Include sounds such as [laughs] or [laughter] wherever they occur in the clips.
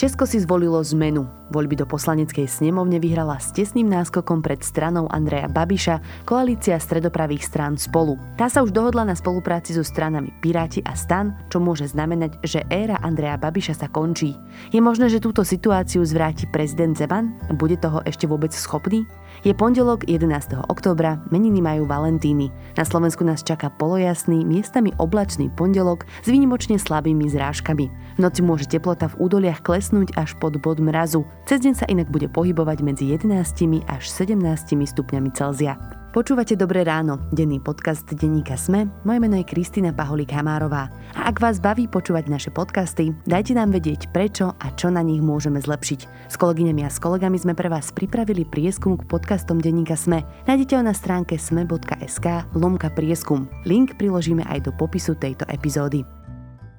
Česko si zvolilo zmenu. Voľby do poslaneckej snemovne vyhrala s tesným náskokom pred stranou Andreja Babiša koalícia stredopravých strán spolu. Tá sa už dohodla na spolupráci so stranami Piráti a Stan, čo môže znamenať, že éra Andreja Babiša sa končí. Je možné, že túto situáciu zvráti prezident Zeman? Bude toho ešte vôbec schopný? Je pondelok 11. októbra, meniny majú Valentíny. Na Slovensku nás čaká polojasný, miestami oblačný pondelok s výnimočne slabými zrážkami. V noci môže teplota v údoliach klesnúť až pod bod mrazu. Cez deň sa inak bude pohybovať medzi 11 až 17 stupňami Celzia. Počúvate Dobré ráno, denný podcast denníka Sme. Moje meno je Kristýna Paholík Hamárová. A ak vás baví počúvať naše podcasty, dajte nám vedieť prečo a čo na nich môžeme zlepšiť. S kolegyňami a s kolegami sme pre vás pripravili prieskum k podcastom denníka Sme. Nájdete ho na stránke sme.sk lomka prieskum. Link priložíme aj do popisu tejto epizódy.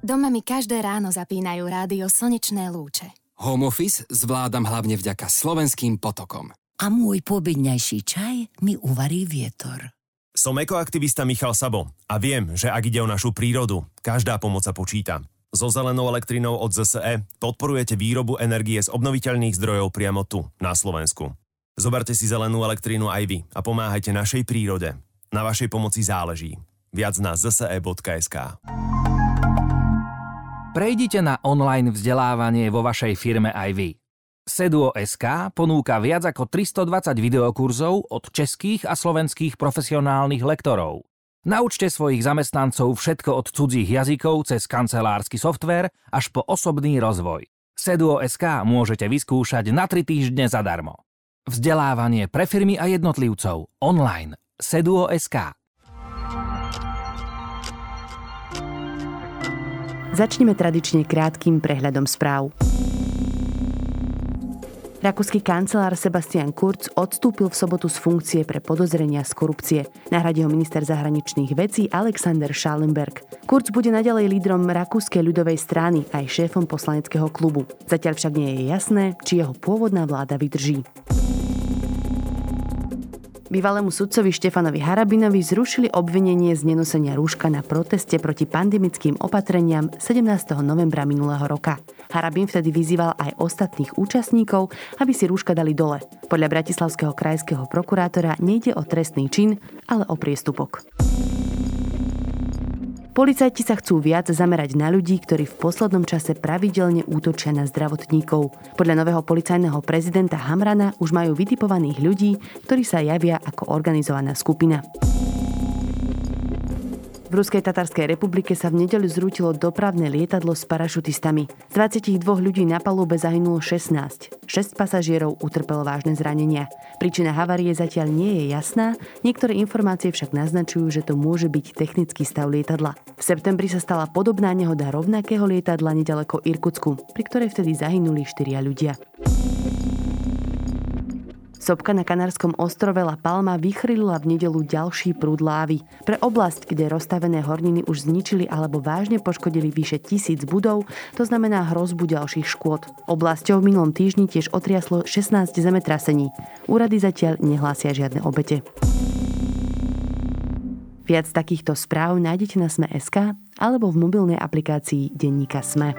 Doma mi každé ráno zapínajú rádio Slnečné lúče. Home office zvládam hlavne vďaka slovenským potokom a môj pobedňajší čaj mi uvarí vietor. Som ekoaktivista Michal Sabo a viem, že ak ide o našu prírodu, každá pomoc sa počíta. So zelenou elektrinou od ZSE podporujete výrobu energie z obnoviteľných zdrojov priamo tu, na Slovensku. Zoberte si zelenú elektrínu aj vy a pomáhajte našej prírode. Na vašej pomoci záleží. Viac na zse.sk Prejdite na online vzdelávanie vo vašej firme aj vy. Seduo.sk ponúka viac ako 320 videokurzov od českých a slovenských profesionálnych lektorov. Naučte svojich zamestnancov všetko od cudzích jazykov cez kancelársky software až po osobný rozvoj. Seduo.sk môžete vyskúšať na 3 týždne zadarmo. Vzdelávanie pre firmy a jednotlivcov online. Seduo.sk Začneme tradične krátkým prehľadom správ. Rakúsky kancelár Sebastian Kurz odstúpil v sobotu z funkcie pre podozrenia z korupcie. Nahradil ho minister zahraničných vecí Alexander Schallenberg. Kurz bude naďalej lídrom Rakúskej ľudovej strany aj šéfom poslaneckého klubu. Zatiaľ však nie je jasné, či jeho pôvodná vláda vydrží. Bývalému sudcovi Štefanovi Harabinovi zrušili obvinenie z nenosenia rúška na proteste proti pandemickým opatreniam 17. novembra minulého roka. Harabin vtedy vyzýval aj ostatných účastníkov, aby si rúška dali dole. Podľa bratislavského krajského prokurátora nejde o trestný čin, ale o priestupok. Policajti sa chcú viac zamerať na ľudí, ktorí v poslednom čase pravidelne útočia na zdravotníkov. Podľa nového policajného prezidenta Hamrana už majú vytipovaných ľudí, ktorí sa javia ako organizovaná skupina. V Ruskej Tatarskej republike sa v nedeľu zrútilo dopravné lietadlo s parašutistami. Z 22 ľudí na palube zahynulo 16. 6 pasažierov utrpelo vážne zranenia. Príčina havárie zatiaľ nie je jasná, niektoré informácie však naznačujú, že to môže byť technický stav lietadla. V septembri sa stala podobná nehoda rovnakého lietadla nedaleko Irkutsku, pri ktorej vtedy zahynuli 4 ľudia. Sopka na Kanárskom ostrove La Palma vychrylila v nedelu ďalší prúd lávy. Pre oblasť, kde rozstavené horniny už zničili alebo vážne poškodili vyše tisíc budov, to znamená hrozbu ďalších škôd. Oblasťou v minulom týždni tiež otriaslo 16 zemetrasení. Úrady zatiaľ nehlásia žiadne obete. Viac takýchto správ nájdete na Sme.sk alebo v mobilnej aplikácii Denníka Sme.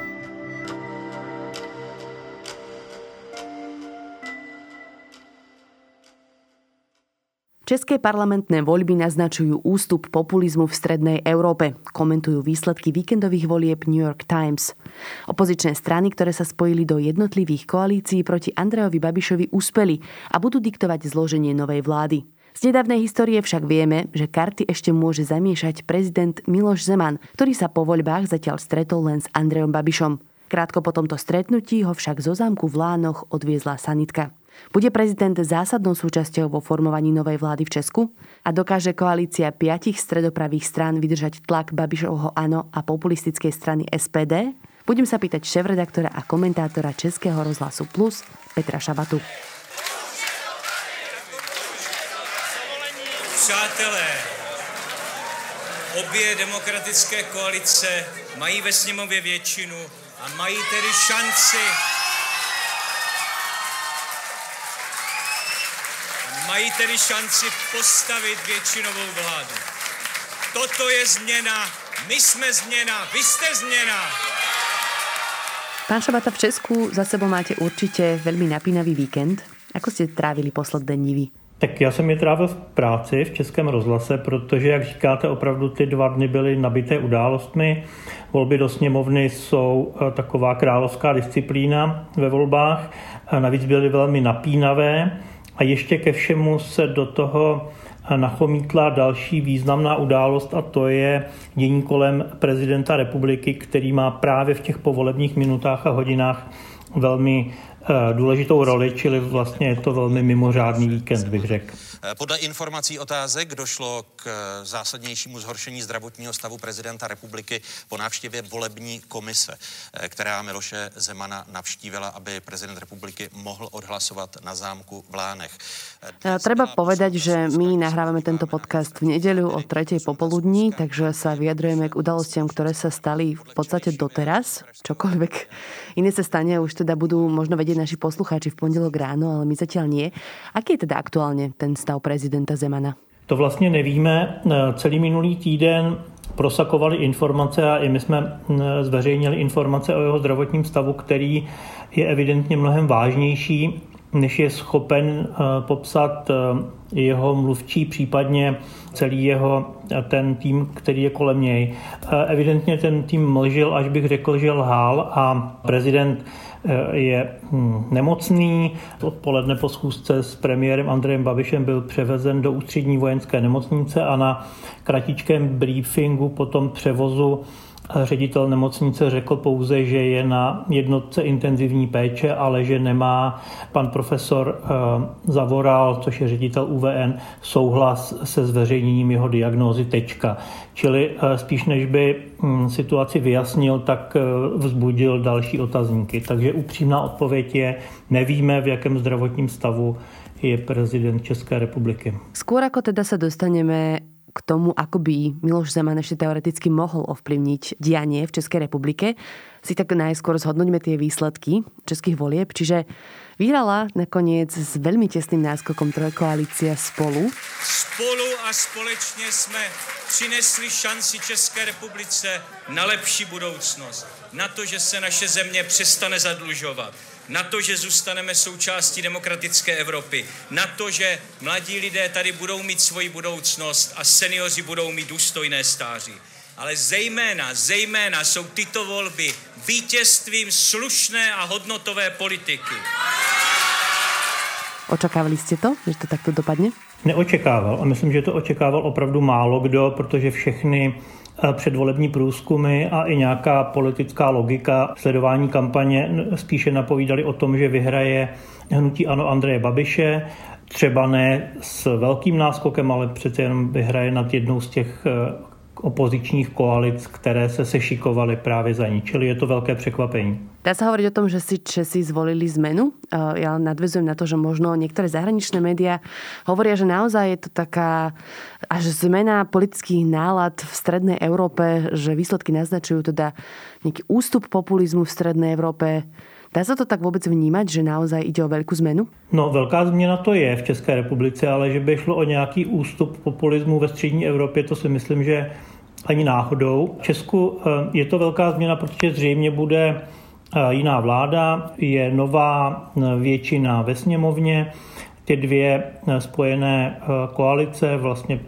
České parlamentné voľby naznačujú ústup populizmu v strednej Európe, komentujú výsledky víkendových volieb New York Times. Opozičné strany, ktoré sa spojili do jednotlivých koalícií proti Andrejovi Babišovi, uspeli a budú diktovať zloženie novej vlády. Z nedávnej histórie však vieme, že karty ešte môže zamiešať prezident Miloš Zeman, ktorý sa po voľbách zatiaľ stretol len s Andrejom Babišom. Krátko po tomto stretnutí ho však zo zámku v Lánoch odviezla sanitka. Bude prezident zásadnou súčasťou vo formovaní novej vlády v Česku? A dokáže koalícia piatich stredopravých strán vydržať tlak Babišovho ANO a populistickej strany SPD? Budem sa pýtať šéf-redaktora a komentátora Českého rozhlasu Plus Petra Šabatu. Přátelé, obě demokratické koalice mají ve sněmově většinu a mají tedy šanci Mají tedy šanci postavit většinovou vládu. Toto je změna, my jsme změna, vy jste změna. Pán Šabata, v Česku za sebou máte určitě velmi napínavý víkend. Ako ste trávili posledné dní Tak já jsem je trávil v práci v Českém rozhlase, protože, jak říkáte, opravdu ty dva dny byly nabité událostmi. Volby do sněmovny jsou eh, taková královská disciplína ve volbách. Navíc byly velmi napínavé a ještě ke všemu se do toho nachomítla další významná událost a to je dění kolem prezidenta republiky, který má právě v těch povolebních minutách a hodinách velmi důležitou roli, čili vlastně je to velmi mimořádný víkend, bych řekl. Eh, podle informací otázek došlo k eh, zásadnějšímu zhoršení zdravotního stavu prezidenta republiky po návštěvě volební komise, která Miloše Zemana navštívila, aby prezident republiky mohl odhlasovat na zámku v Lánech. Treba povedať, že my nahrávame tento podcast v nedeľu o tretej popoludní, takže sa vyjadrujeme k udalostiam, ktoré sa stali v podstate doteraz. Čokoľvek iné sa stane, už teda budú možno vedieť naši poslucháči v pondelok ráno, ale my zatiaľ nie. Aký je teda aktuálně ten stav prezidenta Zemana? To vlastně nevíme. Celý minulý týden prosakovali informace a i my jsme zveřejnili informace o jeho zdravotním stavu, který je evidentně mnohem vážnější, než je schopen eh, popsat eh, jeho mluvčí, případně celý jeho eh, ten tým, který je kolem něj. Evidentně ten tým mlžil, až bych řekl, že lhal a prezident je hm, nemocný. Odpoledne po schůzce s premiérem Andrejem Babišem byl převezen do ústřední vojenské nemocnice a na kratičkém briefingu po tom převozu Ředitel nemocnice řekl pouze, že je na jednotce intenzivní péče, ale že nemá pan profesor eh, Zavoral, což je ředitel UVN, souhlas se zveřejněním jeho diagnózy tečka. Čili eh, spíš než by hm, situaci vyjasnil, tak eh, vzbudil další otazníky. Takže upřímná odpověď je, nevíme, v jakém zdravotním stavu je prezident České republiky. Skôr ako teda sa dostaneme k tomu, ako by Miloš Zeman ešte teoreticky mohol ovplyvniť dianie v Českej republike, si tak najskôr zhodnoťme tie výsledky českých volieb. Čiže vyhrala nakoniec s veľmi tesným náskokom trojkoalícia Spolu. Spolu a společně jsme přinesli šanci České republice na lepší budoucnost. Na to, že se naše země přestane zadlužovat na to, že zůstaneme součástí demokratické Evropy, na to, že mladí lidé tady budou mít svoji budoucnost a seniori budou mít důstojné stáří. Ale zejména, zejména jsou tyto volby vítězstvím slušné a hodnotové politiky. Očekávali jste to, že to takto dopadne? Neočekával a myslím, že to očekával opravdu málo kdo, protože všechny předvolební průzkumy a i nějaká politická logika sledování kampaně spíše napovídali o tom, že vyhraje hnutí Ano Andreje Babiše, třeba ne s velkým náskokem, ale přece jenom vyhraje nad jednou z těch opozičních koalic, které se sešikovaly právě za ní. Čili je to velké překvapení. Dá sa hovoriť o tom, že si Česi zvolili zmenu? Ja nadvezujem na to, že možno niektoré zahraničné médiá hovoria, že naozaj je to taká až zmena politických nálad v strednej Európe, že výsledky naznačujú teda nejaký ústup populizmu v strednej Európe. Dá se to tak vůbec vnímat, že naozaj ide o velkou zmenu? No, velká změna to je v České republice, ale že by šlo o nějaký ústup populismu ve střední Evropě, to si myslím, že ani náhodou. V Česku eh, je to velká změna, protože zřejmě bude eh, jiná vláda, je nová eh, většina ve sněmovně, ty dvě spojené koalice, vlastně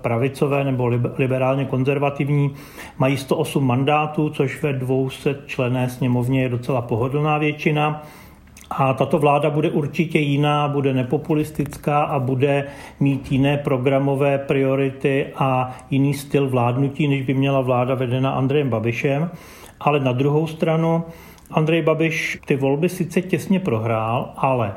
pravicové nebo liberálně konzervativní, mají 108 mandátů, což ve 200 člené sněmovně je docela pohodlná většina. A tato vláda bude určitě jiná, bude nepopulistická a bude mít jiné programové priority a jiný styl vládnutí, než by měla vláda vedena Andrejem Babišem. Ale na druhou stranu Andrej Babiš ty volby sice těsně prohrál, ale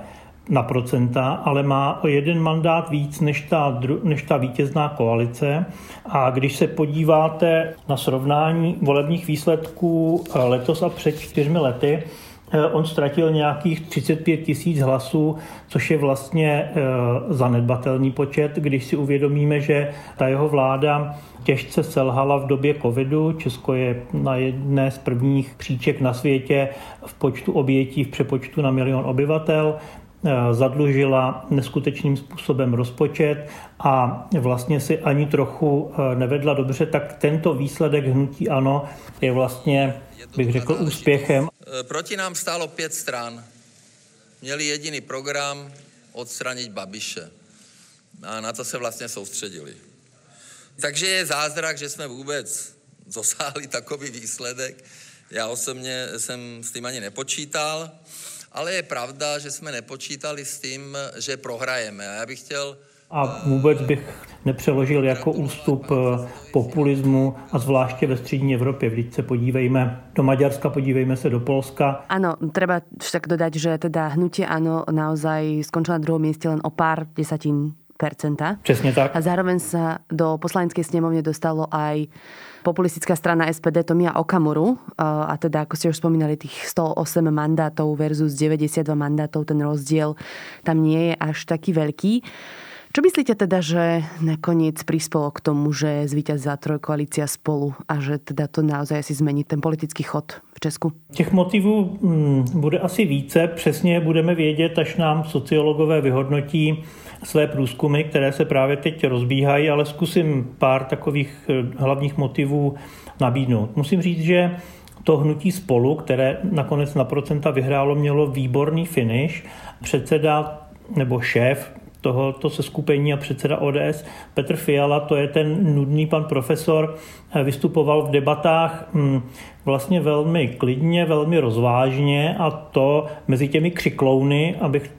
na procenta, ale má o jeden mandát víc než ta, než ta vítězná koalice. A když se podíváte na srovnání volebních výsledků letos a před čtyřmi lety, Eh, on ztratil nějakých 35 tisíc hlasů, což je vlastně eh, zanedbatelný počet, když si uvědomíme, že ta jeho vláda těžce selhala v době covidu. Česko je na jedné z prvních příček na světě v počtu obětí v přepočtu na milion obyvatel eh, zadlužila neskutečným způsobem rozpočet a vlastně si ani trochu nevedla dobře, tak tento výsledek hnutí ANO je vlastně bych řekl, úspěchem. Proti nám stálo pět stran. Měli jediný program odstranit Babiše. A na to se vlastně soustředili. Takže je zázrak, že jsme vůbec [laughs] dosáhli takový výsledek. Já osobně jsem s tím ani nepočítal, ale je pravda, že jsme nepočítali s tím, že prohrajeme. A já bych chtěl a vůbec bych nepřeložil jako ústup eh, populismu a zvláště ve střední Evropě. Vždyť se podívejme do Maďarska, podívejme se do Polska. Ano, treba však dodať, že teda hnutie ano naozaj skončilo na druhom mieste len o pár desatín percenta. Přesně tak. A zároveň sa do poslaneckej snemovne dostalo aj populistická strana SPD Tomia Okamuru a teda, ako ste už spomínali, tých 108 mandátov versus 92 mandátov, ten rozdiel tam nie je až taký veľký. Čo myslíte teda, že nakoniec prispelo k tomu, že zvíťazila trojkoalícia spolu a že teda to naozaj asi zmení ten politický chod Česku? Těch motivů hmm, bude asi více. Přesně budeme vědět, až nám sociologové vyhodnotí své průzkumy, které se právě teď rozbíhají, ale zkusím pár takových eh, hlavních motivů nabídnout. Musím říct, že to hnutí spolu, které nakonec na procenta vyhrálo, mělo výborný finish. Předseda nebo šéf tohoto seskupení a předseda ODS Petr Fiala, to je ten nudný pan profesor, eh, vystupoval v debatách hm, vlastně velmi klidně, velmi rozvážně a to mezi těmi křiklouny, abych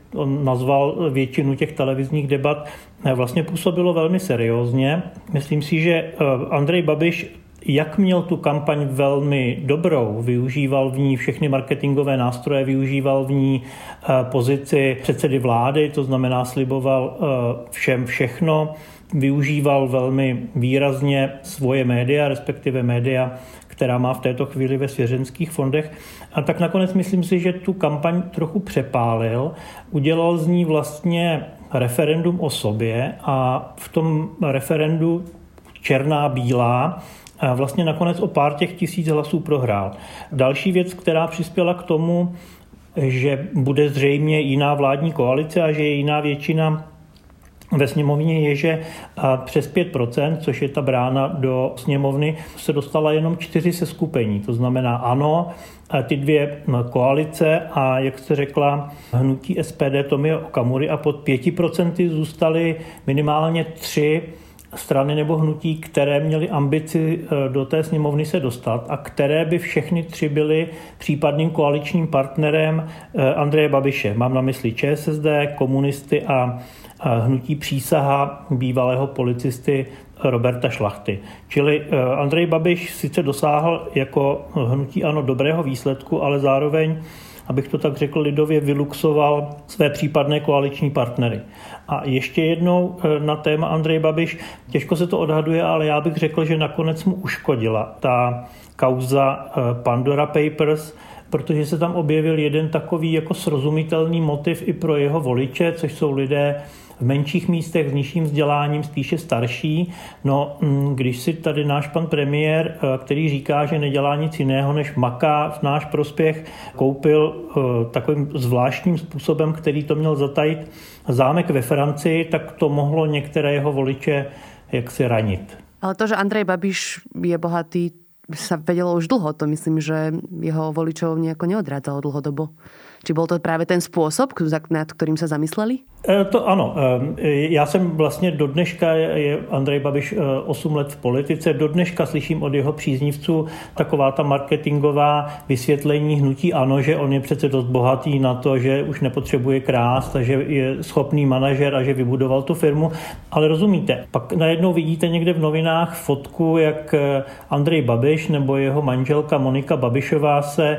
nazval většinu těch televizních debat, eh, vlastně působilo velmi seriózně. Myslím si, že eh, Andrej Babiš jak měl tu kampaň velmi dobrou, využíval v ní všechny marketingové nástroje, využíval v ní eh, pozici předsedy vlády, to znamená sliboval eh, všem všechno, využíval velmi výrazně svoje média, respektive média, která má v této chvíli ve svěřenských fondech. A tak nakonec myslím si, že tu kampaň trochu přepálil, udělal z ní vlastně referendum o sobě a v tom referendu černá bílá a vlastně nakonec o pár těch tisíc hlasů prohrál. Další věc, která přispěla k tomu, že bude zřejmě jiná vládní koalice a že je jiná většina ve sněmovně je, že přes 5%, což je ta brána do sněmovny, se dostala jenom čtyři se skupení. To znamená ano, ty dvě koalice a, jak jste řekla, hnutí SPD Tomio Okamury a pod 5% zůstaly minimálně tři strany nebo hnutí, které měly ambici eh, do té sněmovny se dostat a které by všechny tři byly případným koaličním partnerem eh, Andreje Babiše. Mám na mysli ČSSD, komunisty a hnutí přísaha bývalého policisty Roberta Šlachty. Čili eh, Andrej Babiš sice dosáhl jako hnutí ano dobrého výsledku, ale zároveň abych to tak řekl lidově, vyluxoval své případné koaliční partnery. A ještě jednou eh, na téma Andrej Babiš, těžko se to odhaduje, ale já bych řekl, že nakonec mu uškodila ta kauza eh, Pandora Papers, protože se tam objevil jeden takový jako srozumitelný motiv i pro jeho voliče, což jsou lidé, v menších místech s nižším vzděláním spíše starší. No, mm, když si tady náš pan premiér, eh, který říká, že nedělá nic jiného, než maká v náš prospěch, koupil eh, takovým zvláštním způsobem, který to měl zatajit zámek ve Francii, tak to mohlo některé jeho voliče jaksi ranit. Ale to, že Andrej Babiš je bohatý, sa vedelo už dlho. To myslím, že jeho voličov nejako neodrádzalo dlhodobo. Či bol to právě ten způsob, nad kterým se zamysleli? E, to ano. E, já jsem vlastně do dneška, je Andrej Babiš 8 e, let v politice, do dneška slyším od jeho příznivců taková ta marketingová vysvětlení hnutí ano, že on je přece dost bohatý na to, že už nepotřebuje krást a že je schopný manažer a že vybudoval tu firmu. Ale rozumíte, pak najednou vidíte někde v novinách fotku, jak Andrej Babiš nebo jeho manželka Monika Babišová se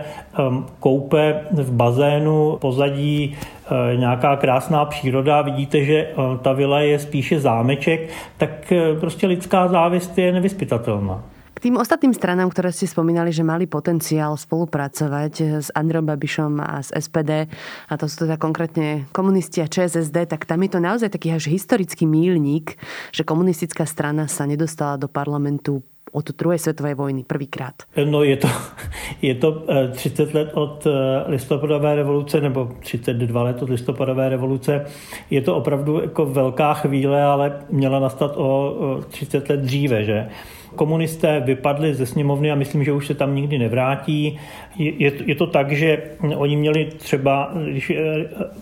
koupe v bazénu pozadí Eh, nějaká krásná příroda, vidíte, že eh, ta vila je spíše zámeček, tak eh, prostě lidská závist je nevyspytatelná. K tým ostatným stranám, ktoré ste spomínali, že mali potenciál spolupracovať s Androm Babišom a s SPD, a to sú teda konkrétne komunisti a ČSSD, tak tam je to naozaj taký až historický mílnik, že komunistická strana sa nedostala do parlamentu od druhé světové vojny prvýkrát? No je to, [laughs] je to 30 eh, let od eh, listopadové revoluce nebo 32 let od listopadové revoluce. Je to opravdu jako velká chvíle, ale měla nastat o 30 let dříve, že? Komunisté vypadli ze sněmovny a myslím, že už se tam nikdy nevrátí. Je, je to tak, že oni měli třeba, když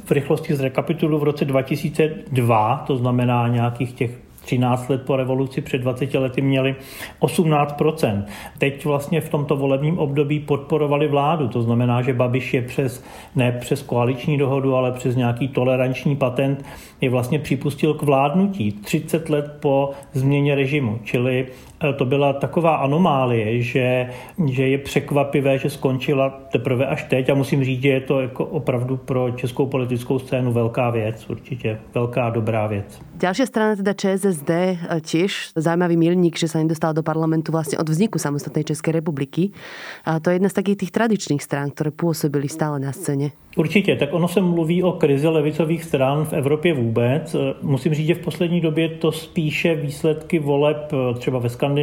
v rychlosti zrekapitulu v roce 2002, to znamená nějakých těch 13 let po revoluci před 20 lety měli 18% Teď vlastně v tomto volebním období podporovali vládu, to znamená, že Babiš je přes, ne přes koaliční dohodu, ale přes nějaký toleranční patent je vlastně připustil k vládnutí 30 let po změně režimu, čili to byla taková anomálie, že, že je překvapivé, že skončila teprve až teď a musím říct, že je to jako opravdu pro českou politickou scénu velká věc, určitě velká dobrá věc. Ďalšia strana teda ČSSD eh, tiež zaujímavý milník, že sa nedostal do parlamentu vlastne od vzniku samostatnej Českej republiky. A to je jedna z takých tých tradičných strán, ktoré pôsobili stále na scéně. Určitě, tak ono se mluví o krizi levicových stran v Evropě vůbec. Musím říct, že v poslední době to spíše výsledky voleb třeba ve Skandinávii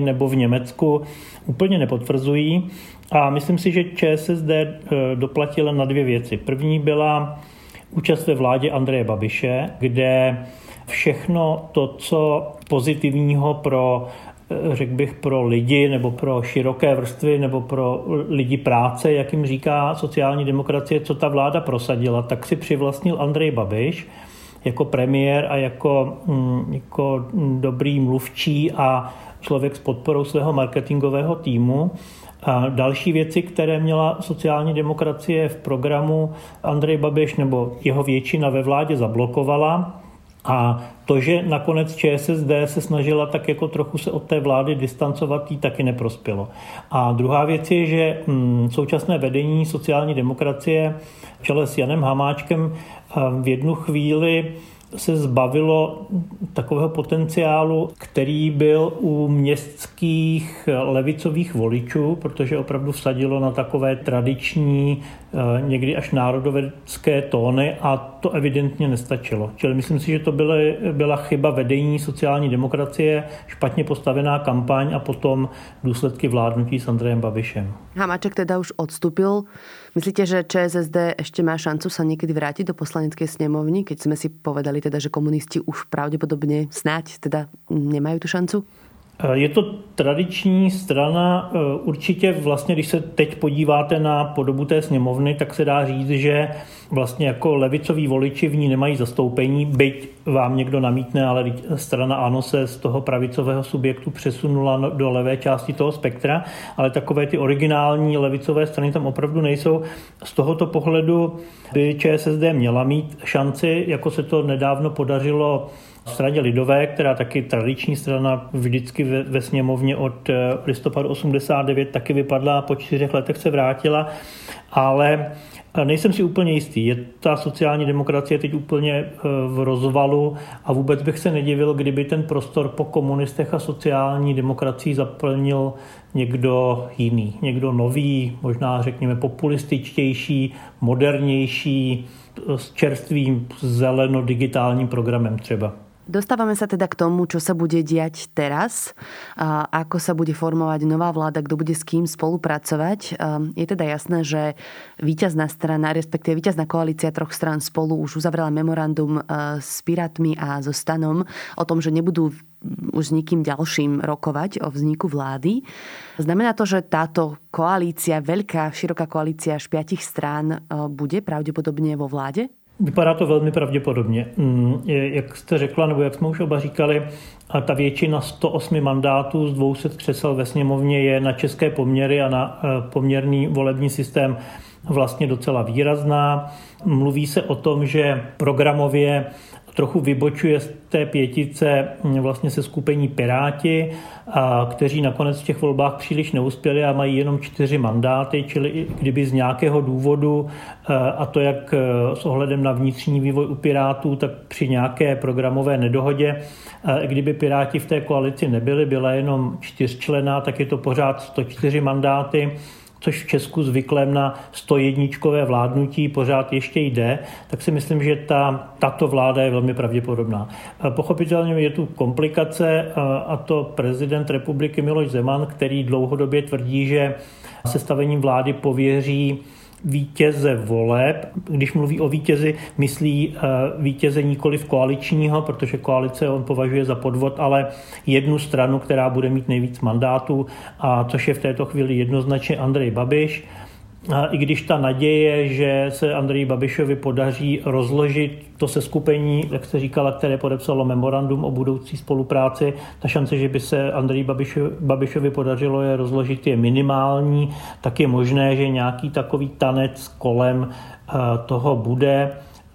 nebo v Německu úplně nepotvrzují. A myslím si, že ČSSD eh, doplatila na dvě věci. První byla účast ve vládě Andreje Babiše, kde všechno to, co pozitivního pro řekl bych, pro lidi nebo pro široké vrstvy nebo pro lidi práce, jak jim říká sociální demokracie, co ta vláda prosadila, tak si přivlastnil Andrej Babiš jako premiér a jako, mm, jako dobrý mluvčí a člověk s podporou svého marketingového týmu. A další věci, které měla sociální demokracie v programu Andrej Babiš nebo jeho většina ve vládě zablokovala, a to, že nakonec ČSSD se snažila tak jako trochu se od té vlády distancovat, jí taky neprospělo. A druhá věc je, že hm, současné vedení sociální demokracie čele s Janem Hamáčkem v jednu chvíli se zbavilo takového potenciálu, který byl u městských levicových voličů, protože opravdu vsadilo na takové tradiční, eh, někdy až národovecké tóny a to evidentně nestačilo. Čili myslím si, že to byly, byla chyba vedení sociální demokracie, špatně postavená kampaň a potom důsledky vládnutí s Andrejem Babišem. Hamáček teda už odstúpil. Myslíte, že ČSSD ešte má šancu sa niekedy vrátiť do poslaneckej snemovny, keď sme si povedali teda, že komunisti už pravdepodobne snáď teda nemajú tú šancu? Je to tradiční strana. Určitě vlastně, když se teď podíváte na podobu té sněmovny, tak se dá říct, že vlastně jako levicoví voliči v ní nemají zastoupení, byť vám někdo namítne, ale strana ANO se z toho pravicového subjektu přesunula no, do levé části toho spektra, ale takové ty originální levicové strany tam opravdu nejsou. Z tohoto pohledu by ČSSD měla mít šanci, jako se to nedávno podařilo straně Lidové, která taky tradiční strana vždycky ve, ve sněmovně od eh, listopadu 89 taky vypadla, po čtyřech letech se vrátila, ale Nejsem si úplně jistý. Je ta sociální demokracie teď úplně eh, v rozvalu a vůbec bych se nedivil, kdyby ten prostor po komunistech a sociální demokracii zaplnil někdo jiný, někdo nový, možná řekněme populističtější, modernější, s čerstvým zeleno-digitálním programem třeba. Dostávame sa teda k tomu, čo sa bude diať teraz, ako sa bude formovať nová vláda, kto bude s kým spolupracovať. Je teda jasné, že víťazná strana, respektíve víťazná koalícia troch strán spolu už uzavrela memorandum s Pirátmi a so Stanom o tom, že nebudú už s nikým ďalším rokovať o vzniku vlády. Znamená to, že táto koalícia, veľká, široká koalícia až piatich strán bude pravdepodobne vo vláde? Vypadá to velmi pravděpodobně. Mm, jak jste řekla, nebo jak jsme už oba říkali, ta většina 108 mandátů z 200 křesel ve sněmovně je na české poměry a na e, poměrný volební systém vlastně docela výrazná. Mluví se o tom, že programově trochu vybočuje z té pětice mm, vlastně se skupení Piráti, a kteří nakonec v těch volbách příliš neuspěli a mají jenom čtyři mandáty, čili kdyby z nějakého důvodu, e, a to jak e, s ohledem na vnitřní vývoj u Pirátů, tak při nějaké programové nedohodě, e, kdyby Piráti v té koalici nebyli, byla jenom čtyřčlená, tak je to pořád 104 mandáty což v Česku zvyklém na 101 vládnutí pořád ještě jde, tak si myslím, že ta, tato vláda je velmi pravděpodobná. Pochopitelně je tu komplikace a to prezident republiky Miloš Zeman, který dlouhodobě tvrdí, že sestavením vlády pověří vítěze voleb. Když mluví o vítězi, myslí eh, vítěze nikoli v koaličního, protože koalice on považuje za podvod, ale jednu stranu, která bude mít nejvíc mandátů, a což je v této chvíli jednoznačně Andrej Babiš. I když ta naděje, že se Andreji Babišovi podaří rozložit to seskupení, jak se říkala, které podepsalo memorandum o budoucí spolupráci, ta šance, že by se Andreji Babišovi, Babišovi podařilo je rozložit, je minimální, tak je možné, že nějaký takový tanec kolem eh, toho bude,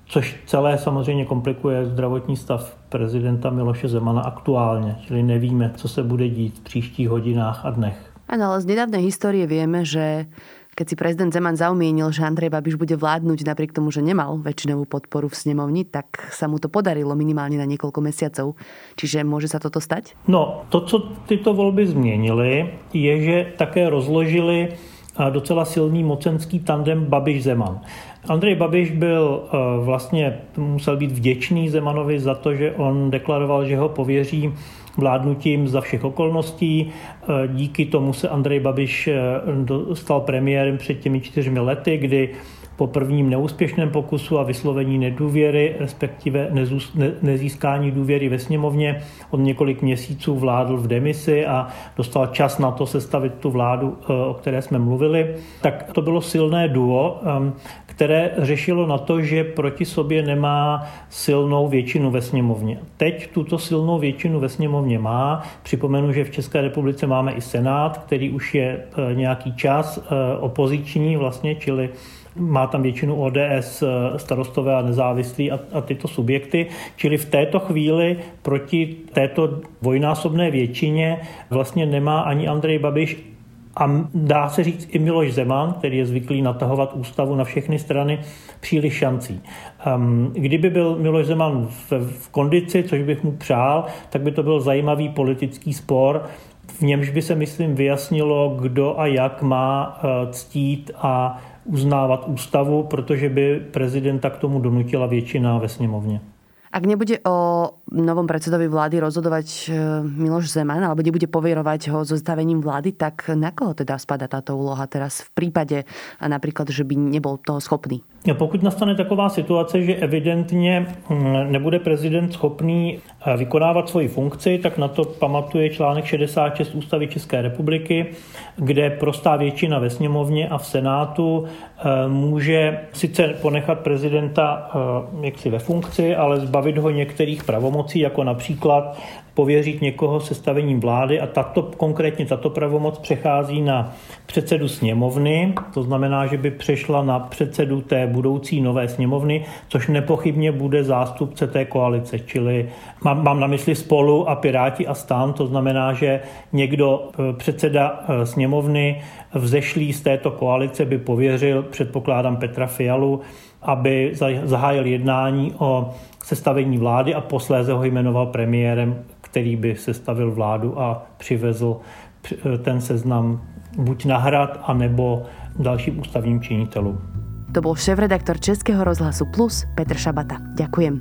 což celé samozřejmě komplikuje zdravotní stav prezidenta Miloše Zemana aktuálně, čili nevíme, co se bude dít v příštích hodinách a dnech. Ano, ale z nedávné historie víme, že keď si prezident Zeman zaumienil, že Andrej Babiš bude vládnuť napriek tomu, že nemal väčšinovú podporu v snemovni, tak sa mu to podarilo minimálne na niekoľko mesiacov. Čiže môže sa toto stať? No, to, co tyto volby změnily, je, že také rozložili docela silný mocenský tandem Babiš-Zeman. Andrej Babiš byl vlastně, musel být vděčný Zemanovi za to, že on deklaroval, že ho pověří vládnutím za všech okolností. E, díky tomu se Andrej Babiš e, stal premiérem před těmi čtyřmi lety, kdy po prvním neúspěšném pokusu a vyslovení nedůvěry, respektive nezískání důvěry ve sněmovně, on několik měsíců vládl v demisi a dostal čas na to sestavit tu vládu, e, o které jsme mluvili. Tak to bylo silné duo, které řešilo na to, že proti sobě nemá silnou většinu ve sněmovně. Teď tuto silnou většinu ve sněmovně má. Připomenu, že v České republice máme i Senát, který už je e, nějaký čas e, opoziční vlastně, čili má tam většinu ODS, e, starostové a nezávislí a, a tyto subjekty. Čili v této chvíli proti této dvojnásobné většině vlastně nemá ani Andrej Babiš, a dá se říct i Miloš Zeman, který je zvyklý natahovat ústavu na všechny strany, příliš šancí. Um, kdyby byl Miloš Zeman v, v kondici, což bych mu přál, tak by to byl zajímavý politický spor, v němž by se, myslím, vyjasnilo, kdo a jak má uh, ctít a uznávat ústavu, protože by prezidenta k tomu donutila většina ve sněmovně. Ak nebude o novom predsedovi vlády rozhodovať e, Miloš Zeman, alebo nebude poverovať ho so stavením vlády, tak na koho teda spada táto úloha teraz v prípade napríklad, že by nebol toho schopný? Pokud nastane taková situace, že evidentně mm, nebude prezident schopný e, vykonávat svoji funkci, tak na to pamatuje článek 66 Ústavy České republiky, kde prostá většina ve sněmovně a v Senátu e, může sice ponechat prezidenta jaksi ve funkci, ale zbavit zbavit ho některých pravomocí, jako například pověřit někoho sestavením vlády a tato, konkrétně tato pravomoc přechází na předsedu sněmovny, to znamená, že by přešla na předsedu té budoucí nové sněmovny, což nepochybně bude zástupce té koalice, čili mám, mám na mysli spolu a Piráti a stan, to znamená, že někdo, eh, předseda eh, sněmovny vzešlý z této koalice by pověřil, předpokládám Petra Fialu, aby zahájil jednání o sestavení vlády a posléze ho jmenoval premiérem, který by sestavil vládu a přivezl ten seznam buď na hrad, anebo dalším ústavním činitelům. To bol šéf-redaktor Českého rozhlasu Plus Petr Šabata. Ďakujem.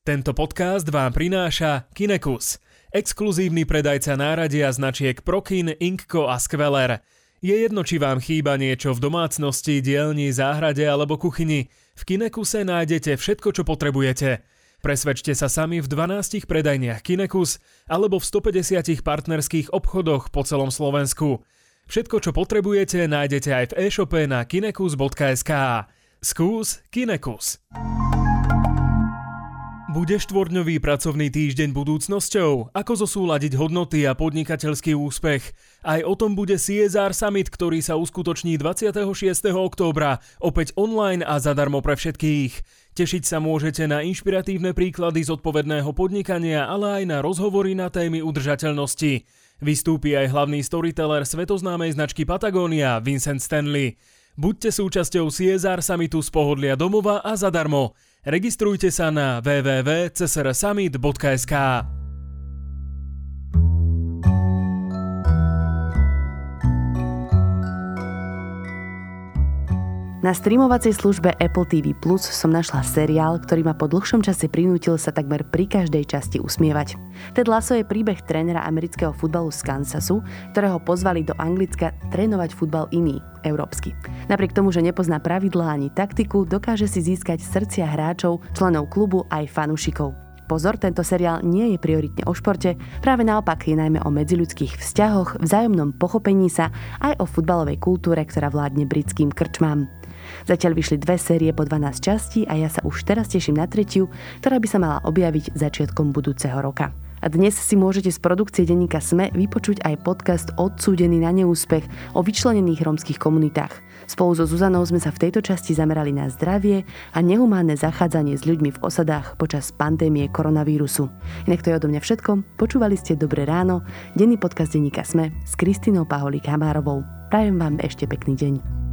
Tento podcast vám prináša Kinekus, exkluzívny predajca náradia značiek Prokin, Inkko a Skveler. Je jedno, či vám chýba niečo v domácnosti, dielni, záhrade alebo kuchyni. V Kinekuse nájdete všetko, čo potrebujete. Presvedčte sa sami v 12 predajniach Kinekus alebo v 150 partnerských obchodoch po celom Slovensku. Všetko, čo potrebujete, nájdete aj v e-shope na kinekus.sk. Skús Kinekus. Bude štvorňový pracovný týždeň budúcnosťou? Ako zosúladiť hodnoty a podnikateľský úspech? Aj o tom bude CSR Summit, ktorý sa uskutoční 26. októbra, opäť online a zadarmo pre všetkých. Tešiť sa môžete na inšpiratívne príklady zodpovedného podnikania, ale aj na rozhovory na témy udržateľnosti. Vystúpi aj hlavný storyteller svetoznámej značky Patagonia, Vincent Stanley. Buďte súčasťou CSR Summitu z pohodlia domova a zadarmo. Registrujte sa na www.csrsummit.sk. Na streamovacej službe Apple TV Plus som našla seriál, ktorý ma po dlhšom čase prinútil sa takmer pri každej časti usmievať. Ted Lasso je príbeh trénera amerického futbalu z Kansasu, ktorého pozvali do Anglicka trénovať futbal iný, európsky. Napriek tomu, že nepozná pravidlá ani taktiku, dokáže si získať srdcia hráčov, členov klubu aj fanúšikov. Pozor, tento seriál nie je prioritne o športe, práve naopak je najmä o medziľudských vzťahoch, vzájomnom pochopení sa aj o futbalovej kultúre, ktorá vládne britským krčmám. Zatiaľ vyšli dve série po 12 častí a ja sa už teraz teším na tretiu, ktorá by sa mala objaviť začiatkom budúceho roka. A dnes si môžete z produkcie denníka SME vypočuť aj podcast Odsúdený na neúspech o vyčlenených rómskych komunitách. Spolu so Zuzanou sme sa v tejto časti zamerali na zdravie a nehumánne zachádzanie s ľuďmi v osadách počas pandémie koronavírusu. Inak to je odo mňa všetko. Počúvali ste Dobré ráno, denný podcast denníka SME s Kristinou Paholík Hamárovou. Prajem vám ešte pekný deň.